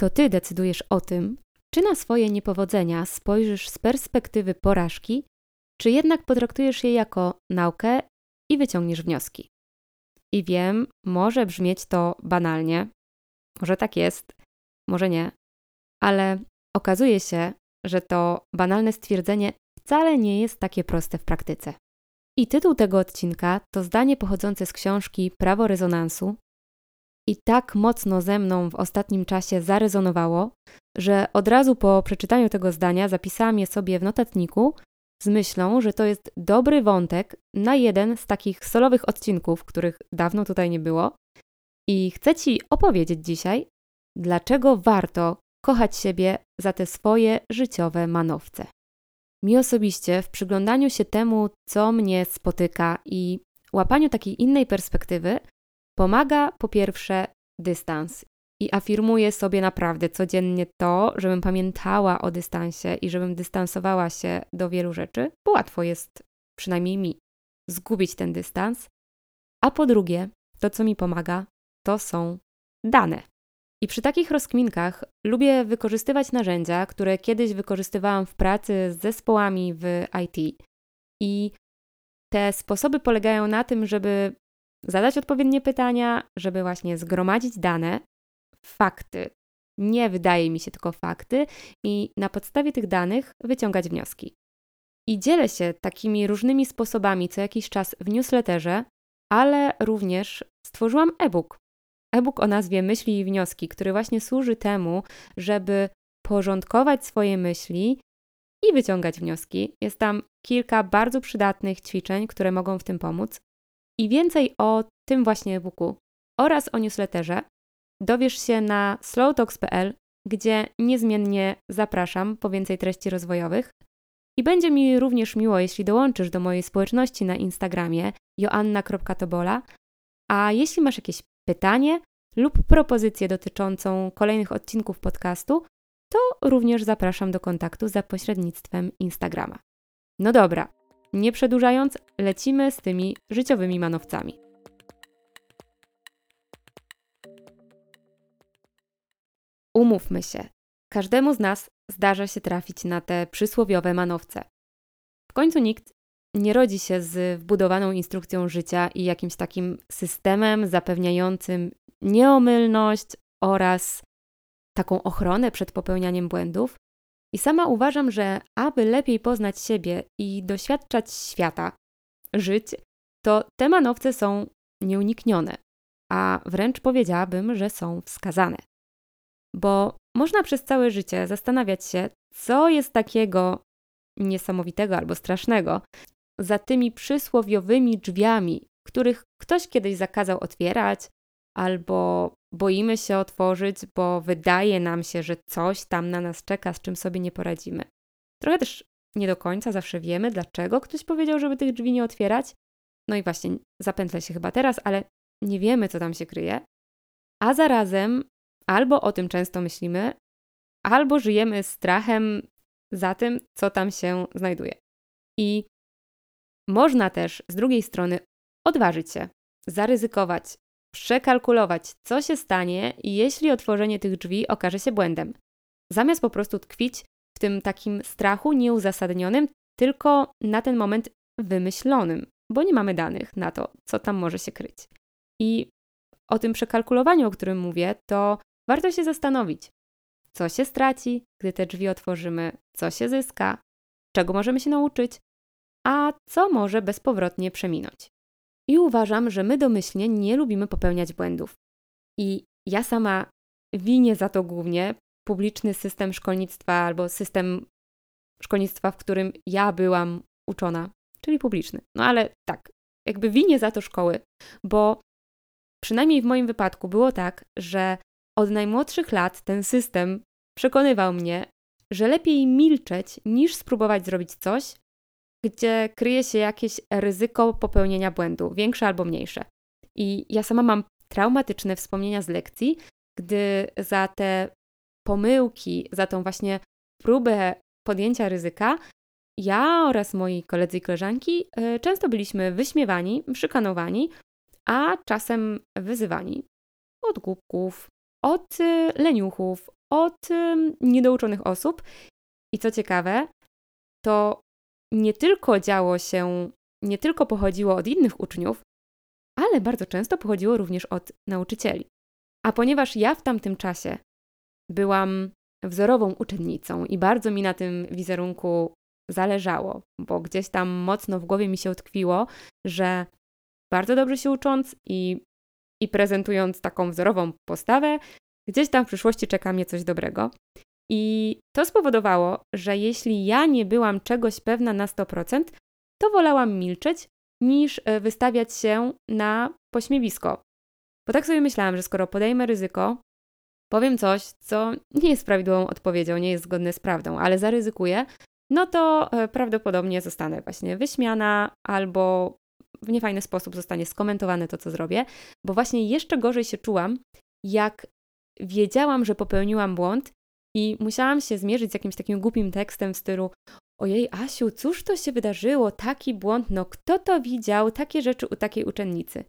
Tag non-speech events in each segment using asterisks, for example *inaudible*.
To ty decydujesz o tym, czy na swoje niepowodzenia spojrzysz z perspektywy porażki, czy jednak potraktujesz je jako naukę i wyciągniesz wnioski. I wiem, może brzmieć to banalnie, może tak jest, może nie, ale okazuje się, że to banalne stwierdzenie wcale nie jest takie proste w praktyce. I tytuł tego odcinka to zdanie pochodzące z książki Prawo rezonansu. I tak mocno ze mną w ostatnim czasie zarezonowało, że od razu po przeczytaniu tego zdania zapisałam je sobie w notatniku z myślą, że to jest dobry wątek na jeden z takich solowych odcinków, których dawno tutaj nie było. I chcę Ci opowiedzieć dzisiaj, dlaczego warto kochać siebie za te swoje życiowe manowce. Mi osobiście w przyglądaniu się temu, co mnie spotyka i łapaniu takiej innej perspektywy, pomaga po pierwsze dystans. I afirmuję sobie naprawdę codziennie to, żebym pamiętała o dystansie i żebym dystansowała się do wielu rzeczy, bo łatwo jest, przynajmniej mi, zgubić ten dystans. A po drugie, to co mi pomaga, to są dane. I przy takich rozkminkach lubię wykorzystywać narzędzia, które kiedyś wykorzystywałam w pracy z zespołami w IT. I te sposoby polegają na tym, żeby zadać odpowiednie pytania, żeby właśnie zgromadzić dane, fakty. Nie wydaje mi się tylko fakty, i na podstawie tych danych wyciągać wnioski. I dzielę się takimi różnymi sposobami co jakiś czas w newsletterze, ale również stworzyłam e-book, e-book o nazwie Myśli i wnioski, który właśnie służy temu, żeby porządkować swoje myśli i wyciągać wnioski. Jest tam kilka bardzo przydatnych ćwiczeń, które mogą w tym pomóc. I więcej o tym właśnie e-booku oraz o newsletterze dowiesz się na slowtalks.pl, gdzie niezmiennie zapraszam po więcej treści rozwojowych. I będzie mi również miło, jeśli dołączysz do mojej społeczności na Instagramie joanna.tobola. A jeśli masz jakieś pytanie lub propozycję dotyczącą kolejnych odcinków podcastu, to również zapraszam do kontaktu za pośrednictwem Instagrama. No dobra, nie przedłużając, lecimy z tymi życiowymi manowcami. Umówmy się, każdemu z nas zdarza się trafić na te przysłowiowe manowce. W końcu nikt nie rodzi się z wbudowaną instrukcją życia i jakimś takim systemem zapewniającym nieomylność oraz taką ochronę przed popełnianiem błędów. I sama uważam, że aby lepiej poznać siebie i doświadczać świata, żyć, to te manowce są nieuniknione, a wręcz powiedziałabym, że są wskazane. Bo można przez całe życie zastanawiać się, co jest takiego niesamowitego albo strasznego za tymi przysłowiowymi drzwiami, których ktoś kiedyś zakazał otwierać, albo boimy się otworzyć, bo wydaje nam się, że coś tam na nas czeka, z czym sobie nie poradzimy. Trochę też nie do końca zawsze wiemy, dlaczego ktoś powiedział, żeby tych drzwi nie otwierać. No i właśnie, zapętlę się chyba teraz, ale nie wiemy, co tam się kryje. A zarazem albo o tym często myślimy, albo żyjemy strachem za tym, co tam się znajduje. I można też z drugiej strony odważyć się, zaryzykować, przekalkulować, co się stanie, jeśli otworzenie tych drzwi okaże się błędem. Zamiast po prostu tkwić w tym takim strachu nieuzasadnionym, tylko na ten moment wymyślonym, bo nie mamy danych na to, co tam może się kryć. I o tym przekalkulowaniu, o którym mówię, to warto się zastanowić, co się straci, gdy te drzwi otworzymy, co się zyska, czego możemy się nauczyć, a co może bezpowrotnie przeminąć. I uważam, że my domyślnie nie lubimy popełniać błędów. I ja sama winię za to głównie publiczny system szkolnictwa albo system szkolnictwa, w którym ja byłam uczona, czyli publiczny. No ale tak, jakby winię za to szkoły, bo przynajmniej w moim wypadku było tak, że od najmłodszych lat ten system przekonywał mnie, że lepiej milczeć niż spróbować zrobić coś, gdzie kryje się jakieś ryzyko popełnienia błędu, większe albo mniejsze. I ja sama mam traumatyczne wspomnienia z lekcji, gdy za te pomyłki, za tą właśnie próbę podjęcia ryzyka, ja oraz moi koledzy i koleżanki e, często byliśmy wyśmiewani, szykanowani, a czasem wyzywani od głupków, od y, leniuchów, od niedouczonych osób. I co ciekawe, to nie tylko działo się, nie tylko pochodziło od innych uczniów, ale bardzo często pochodziło również od nauczycieli. A ponieważ ja w tamtym czasie byłam wzorową uczennicą i bardzo mi na tym wizerunku zależało, bo gdzieś tam mocno w głowie mi się utkwiło, że bardzo dobrze się ucząc i, i prezentując taką wzorową postawę, gdzieś tam w przyszłości czeka mnie coś dobrego. I to spowodowało, że jeśli ja nie byłam czegoś pewna na 100%, to wolałam milczeć niż e, wystawiać się na pośmiewisko. Bo tak sobie myślałam, że skoro podejmę ryzyko, powiem coś, co nie jest prawidłową odpowiedzią, nie jest zgodne z prawdą, ale zaryzykuję, no to e, prawdopodobnie zostanę właśnie wyśmiana albo w niefajny sposób zostanie skomentowane to, co zrobię, bo właśnie jeszcze gorzej się czułam, jak wiedziałam, że popełniłam błąd i musiałam się zmierzyć z jakimś takim głupim tekstem w stylu Ojej, Asiu, cóż to się wydarzyło? Taki błąd, no kto to widział? Takie rzeczy u takiej uczennicy.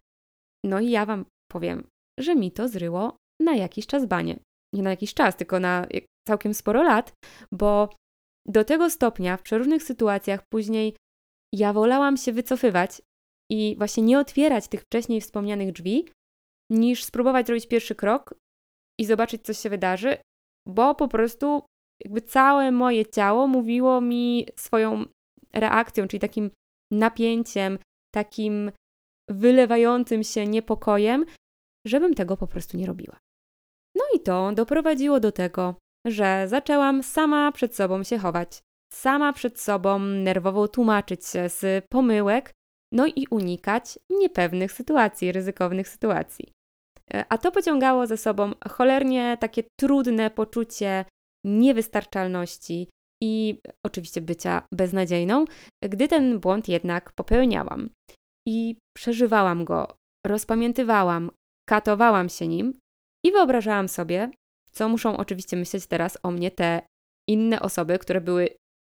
No i ja Wam powiem, że mi to zryło na jakiś czas banie. Nie na jakiś czas, tylko na całkiem sporo lat, bo do tego stopnia w przeróżnych sytuacjach później ja wolałam się wycofywać i właśnie nie otwierać tych wcześniej wspomnianych drzwi, niż spróbować zrobić pierwszy krok i zobaczyć, co się wydarzy, bo po prostu jakby całe moje ciało mówiło mi swoją reakcją, czyli takim napięciem, takim wylewającym się niepokojem, żebym tego po prostu nie robiła. No i to doprowadziło do tego, że zaczęłam sama przed sobą się chować, sama przed sobą nerwowo tłumaczyć się z pomyłek, no i unikać niepewnych sytuacji, ryzykownych sytuacji. A to pociągało ze sobą cholernie takie trudne poczucie niewystarczalności i oczywiście bycia beznadziejną, gdy ten błąd jednak popełniałam. I przeżywałam go, rozpamiętywałam, katowałam się nim i wyobrażałam sobie, co muszą oczywiście myśleć teraz o mnie te inne osoby, które były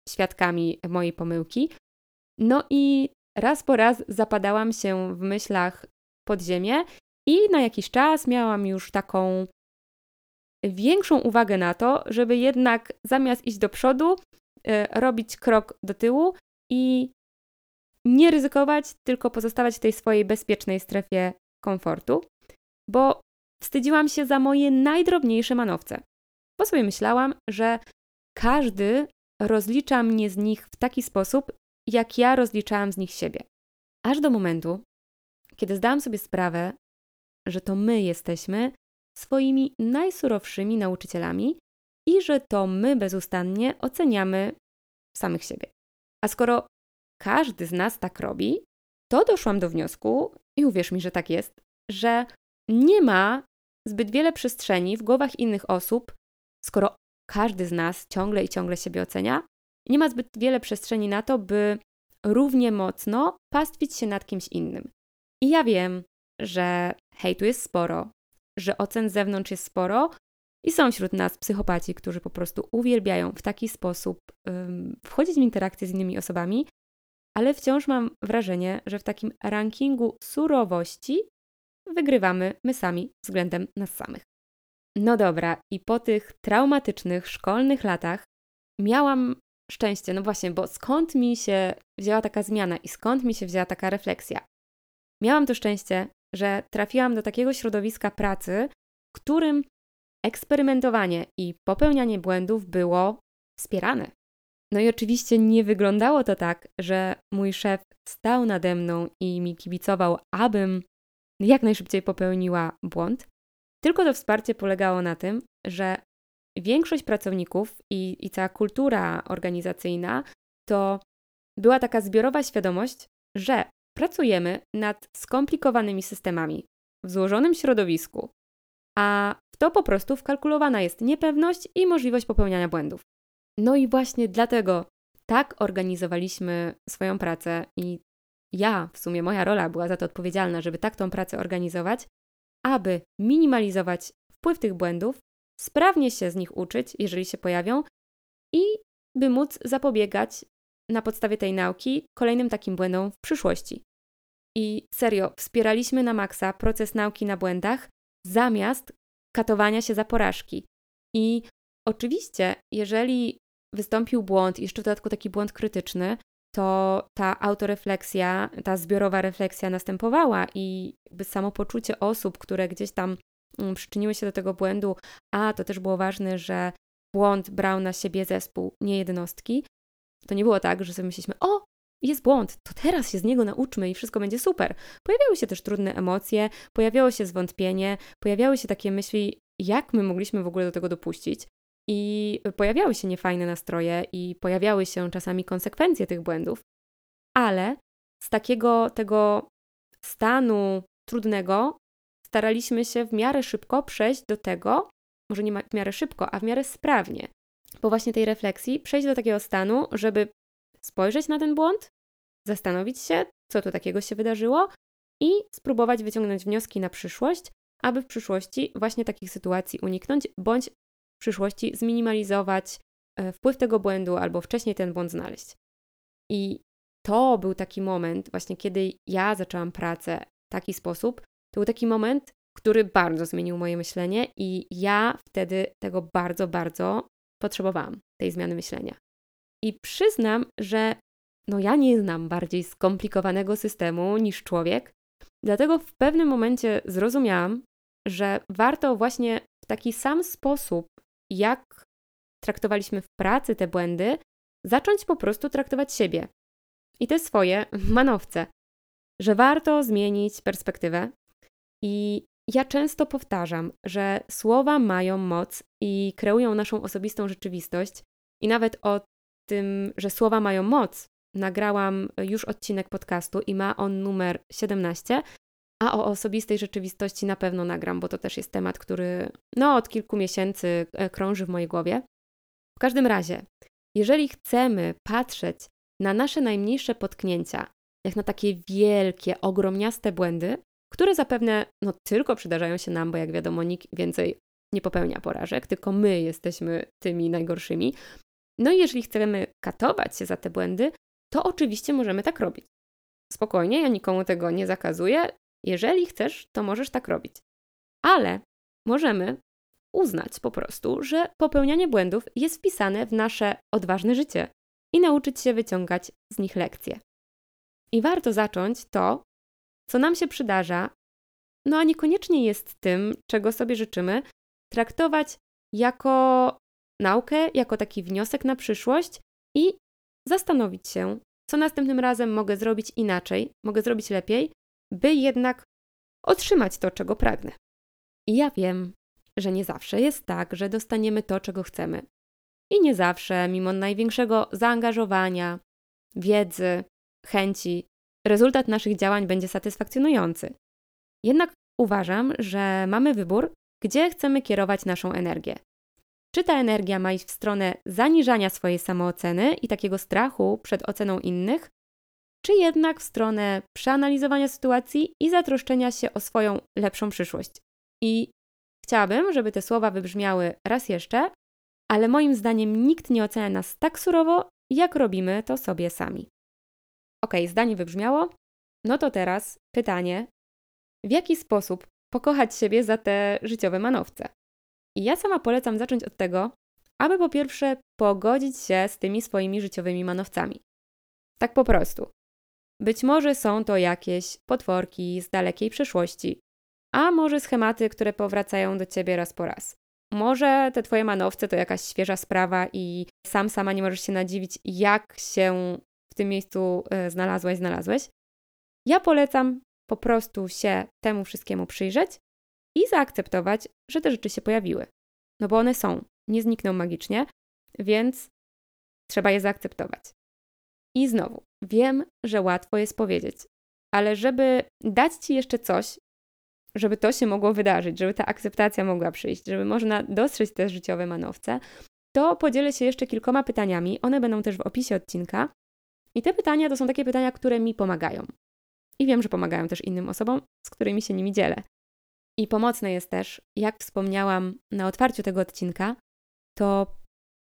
świadkami mojej pomyłki. No i raz po raz zapadałam się w myślach pod ziemię i na jakiś czas miałam już taką większą uwagę na to, żeby jednak zamiast iść do przodu, e, robić krok do tyłu i nie ryzykować, tylko pozostawać w tej swojej bezpiecznej strefie komfortu, bo wstydziłam się za moje najdrobniejsze manowce. Bo sobie myślałam, że każdy rozlicza mnie z nich w taki sposób, jak ja rozliczałam z nich siebie. Aż do momentu, kiedy zdałam sobie sprawę, że to my jesteśmy swoimi najsurowszymi nauczycielami i że to my bezustannie oceniamy samych siebie. A skoro każdy z nas tak robi, to doszłam do wniosku, i uwierz mi, że tak jest, że nie ma zbyt wiele przestrzeni w głowach innych osób, skoro każdy z nas ciągle i ciągle siebie ocenia, nie ma zbyt wiele przestrzeni na to, by równie mocno pastwić się nad kimś innym. I ja wiem, że hejtu jest sporo, że ocen z zewnątrz jest sporo i są wśród nas psychopaci, którzy po prostu uwielbiają w taki sposób um, wchodzić w interakcje z innymi osobami, ale wciąż mam wrażenie, że w takim rankingu surowości wygrywamy my sami względem nas samych. No dobra, i po tych traumatycznych szkolnych latach miałam szczęście, no właśnie, bo skąd mi się wzięła taka zmiana i skąd mi się wzięła taka refleksja? Miałam to szczęście, że trafiłam do takiego środowiska pracy, w którym eksperymentowanie i popełnianie błędów było wspierane. No i oczywiście nie wyglądało to tak, że mój szef stał nade mną i mi kibicował, abym jak najszybciej popełniła błąd, tylko to wsparcie polegało na tym, że większość pracowników i, i cała kultura organizacyjna to była taka zbiorowa świadomość, że pracujemy nad skomplikowanymi systemami w złożonym środowisku, a w to po prostu wkalkulowana jest niepewność i możliwość popełniania błędów. No i właśnie dlatego tak organizowaliśmy swoją pracę i ja, w sumie moja rola była za to odpowiedzialna, żeby tak tą pracę organizować, aby minimalizować wpływ tych błędów, sprawnie się z nich uczyć, jeżeli się pojawią, i by móc zapobiegać na podstawie tej nauki kolejnym takim błędom w przyszłości. I serio, wspieraliśmy na maksa proces nauki na błędach, zamiast katowania się za porażki. I oczywiście, jeżeli wystąpił błąd, jeszcze w dodatku taki błąd krytyczny, to ta autorefleksja, ta zbiorowa refleksja następowała i jakby samopoczucie osób, które gdzieś tam mm, przyczyniły się do tego błędu, a to też było ważne, że błąd brał na siebie zespół, nie jednostki. To nie było tak, że sobie myśleliśmy, o, jest błąd, to teraz się z niego nauczmy i wszystko będzie super. Pojawiały się też trudne emocje, pojawiało się zwątpienie, pojawiały się takie myśli, jak my mogliśmy w ogóle do tego dopuścić. I pojawiały się niefajne nastroje i pojawiały się czasami konsekwencje tych błędów, ale z takiego tego stanu trudnego staraliśmy się w miarę szybko przejść do tego, może nie w miarę szybko, a w miarę sprawnie, po właśnie tej refleksji, przejść do takiego stanu, żeby spojrzeć na ten błąd, zastanowić się, co tu takiego się wydarzyło i spróbować wyciągnąć wnioski na przyszłość, aby w przyszłości właśnie takich sytuacji uniknąć, bądź w przyszłości zminimalizować e, wpływ tego błędu albo wcześniej ten błąd znaleźć. I to był taki moment, właśnie kiedy ja zaczęłam pracę w taki sposób, to był taki moment, który bardzo zmienił moje myślenie i ja wtedy tego bardzo, bardzo potrzebowałam, tej zmiany myślenia. I przyznam, że no ja nie znam bardziej skomplikowanego systemu niż człowiek, dlatego w pewnym momencie zrozumiałam, że warto właśnie w taki sam sposób, jak traktowaliśmy w pracy te błędy, zacząć po prostu traktować siebie i te swoje *laughs* manowce, że warto zmienić perspektywę. I ja często powtarzam, że słowa mają moc i kreują naszą osobistą rzeczywistość, i nawet o tym, że słowa mają moc, nagrałam już odcinek podcastu i ma on numer 17, a o osobistej rzeczywistości na pewno nagram, bo to też jest temat, który no, od kilku miesięcy e, krąży w mojej głowie. W każdym razie, jeżeli chcemy patrzeć na nasze najmniejsze potknięcia, jak na takie wielkie, ogromniaste błędy, które zapewne no, tylko przydarzają się nam, bo jak wiadomo, nikt więcej nie popełnia porażek, tylko my jesteśmy tymi najgorszymi. No i jeżeli chcemy katować się za te błędy, to oczywiście możemy tak robić. Spokojnie, ja nikomu tego nie zakazuję. Jeżeli chcesz, to możesz tak robić. Ale możemy uznać po prostu, że popełnianie błędów jest wpisane w nasze odważne życie i nauczyć się wyciągać z nich lekcje. I warto zacząć to, co nam się przydarza, no a niekoniecznie jest tym, czego sobie życzymy, traktować jako naukę, jako taki wniosek na przyszłość i zastanowić się, co następnym razem mogę zrobić inaczej, mogę zrobić lepiej, by jednak otrzymać to, czego pragnę. I ja wiem, że nie zawsze jest tak, że dostaniemy to, czego chcemy. I nie zawsze, mimo największego zaangażowania, wiedzy, chęci, rezultat naszych działań będzie satysfakcjonujący. Jednak uważam, że mamy wybór, gdzie chcemy kierować naszą energię. Czy ta energia ma iść w stronę zaniżania swojej samooceny i takiego strachu przed oceną innych, czy jednak w stronę przeanalizowania sytuacji i zatroszczenia się o swoją lepszą przyszłość. I chciałabym, żeby te słowa wybrzmiały raz jeszcze, ale moim zdaniem nikt nie ocenia nas tak surowo, jak robimy to sobie sami. Ok, zdanie wybrzmiało. No to teraz pytanie: w jaki sposób pokochać siebie za te życiowe manowce? I ja sama polecam zacząć od tego, aby po pierwsze pogodzić się z tymi swoimi życiowymi manowcami. Tak po prostu. Być może są to jakieś potworki z dalekiej przeszłości, a może schematy, które powracają do ciebie raz po raz. Może te twoje manowce to jakaś świeża sprawa i sam sama nie możesz się nadziwić, jak się w tym miejscu e, znalazłaś, znalazłeś. Ja polecam po prostu się temu wszystkiemu przyjrzeć i zaakceptować, że te rzeczy się pojawiły. No bo one są, nie znikną magicznie, więc trzeba je zaakceptować. I znowu, wiem, że łatwo jest powiedzieć, ale żeby dać ci jeszcze coś, żeby to się mogło wydarzyć, żeby ta akceptacja mogła przyjść, żeby można dostrzec te życiowe manowce, to podzielę się jeszcze kilkoma pytaniami. One będą też w opisie odcinka. I te pytania to są takie pytania, które mi pomagają. I wiem, że pomagają też innym osobom, z którymi się nimi dzielę. I pomocne jest też, jak wspomniałam na otwarciu tego odcinka, to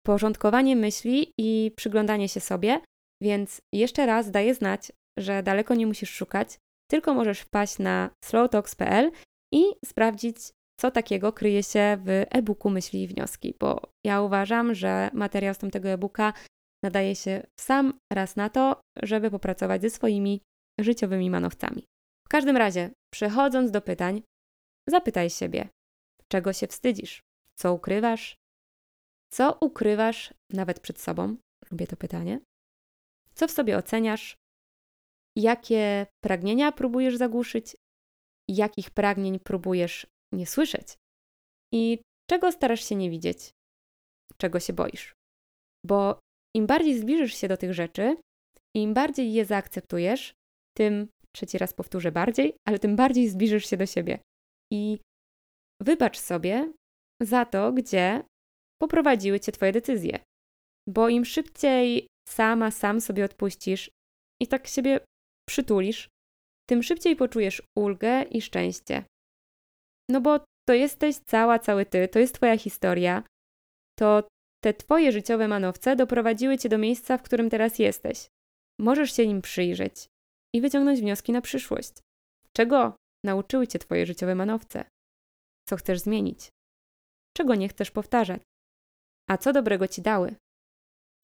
porządkowanie myśli i przyglądanie się sobie, więc jeszcze raz daję znać, że daleko nie musisz szukać, tylko możesz wpaść na slowtalks.pl i sprawdzić, co takiego kryje się w e-booku Myśli i Wnioski, bo ja uważam, że materiał z tamtego e-booka nadaje się sam raz na to, żeby popracować ze swoimi życiowymi manowcami. W każdym razie, przechodząc do pytań, zapytaj siebie, czego się wstydzisz, co ukrywasz, co ukrywasz nawet przed sobą, lubię to pytanie, co w sobie oceniasz, jakie pragnienia próbujesz zagłuszyć, jakich pragnień próbujesz nie słyszeć? I czego starasz się nie widzieć, czego się boisz. Bo im bardziej zbliżysz się do tych rzeczy, im bardziej je zaakceptujesz, tym, trzeci raz powtórzę bardziej, ale tym bardziej zbliżysz się do siebie. I wybacz sobie za to, gdzie poprowadziły cię Twoje decyzje. Bo im szybciej sama, sam sobie odpuścisz i tak siebie przytulisz, tym szybciej poczujesz ulgę i szczęście. No bo to jesteś cała, cały ty, to jest Twoja historia, to te Twoje życiowe manowce doprowadziły Cię do miejsca, w którym teraz jesteś. Możesz się nim przyjrzeć i wyciągnąć wnioski na przyszłość. Czego nauczyły Cię Twoje życiowe manowce? Co chcesz zmienić? Czego nie chcesz powtarzać? A co dobrego Ci dały?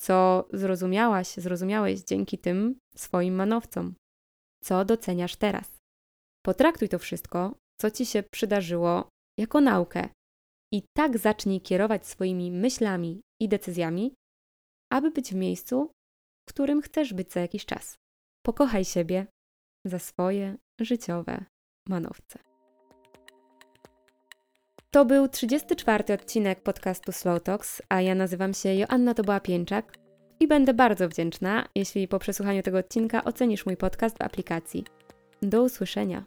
Co zrozumiałaś, zrozumiałeś dzięki tym swoim manowcom? Co doceniasz teraz? Potraktuj to wszystko, co Ci się przydarzyło, jako naukę i tak zacznij kierować swoimi myślami i decyzjami, aby być w miejscu, w którym chcesz być za jakiś czas. Pokochaj siebie za swoje życiowe manowce. To był 34 odcinek podcastu Slow Talks, a ja nazywam się Joanna Toboła Pięczak i będę bardzo wdzięczna, jeśli po przesłuchaniu tego odcinka ocenisz mój podcast w aplikacji. Do usłyszenia.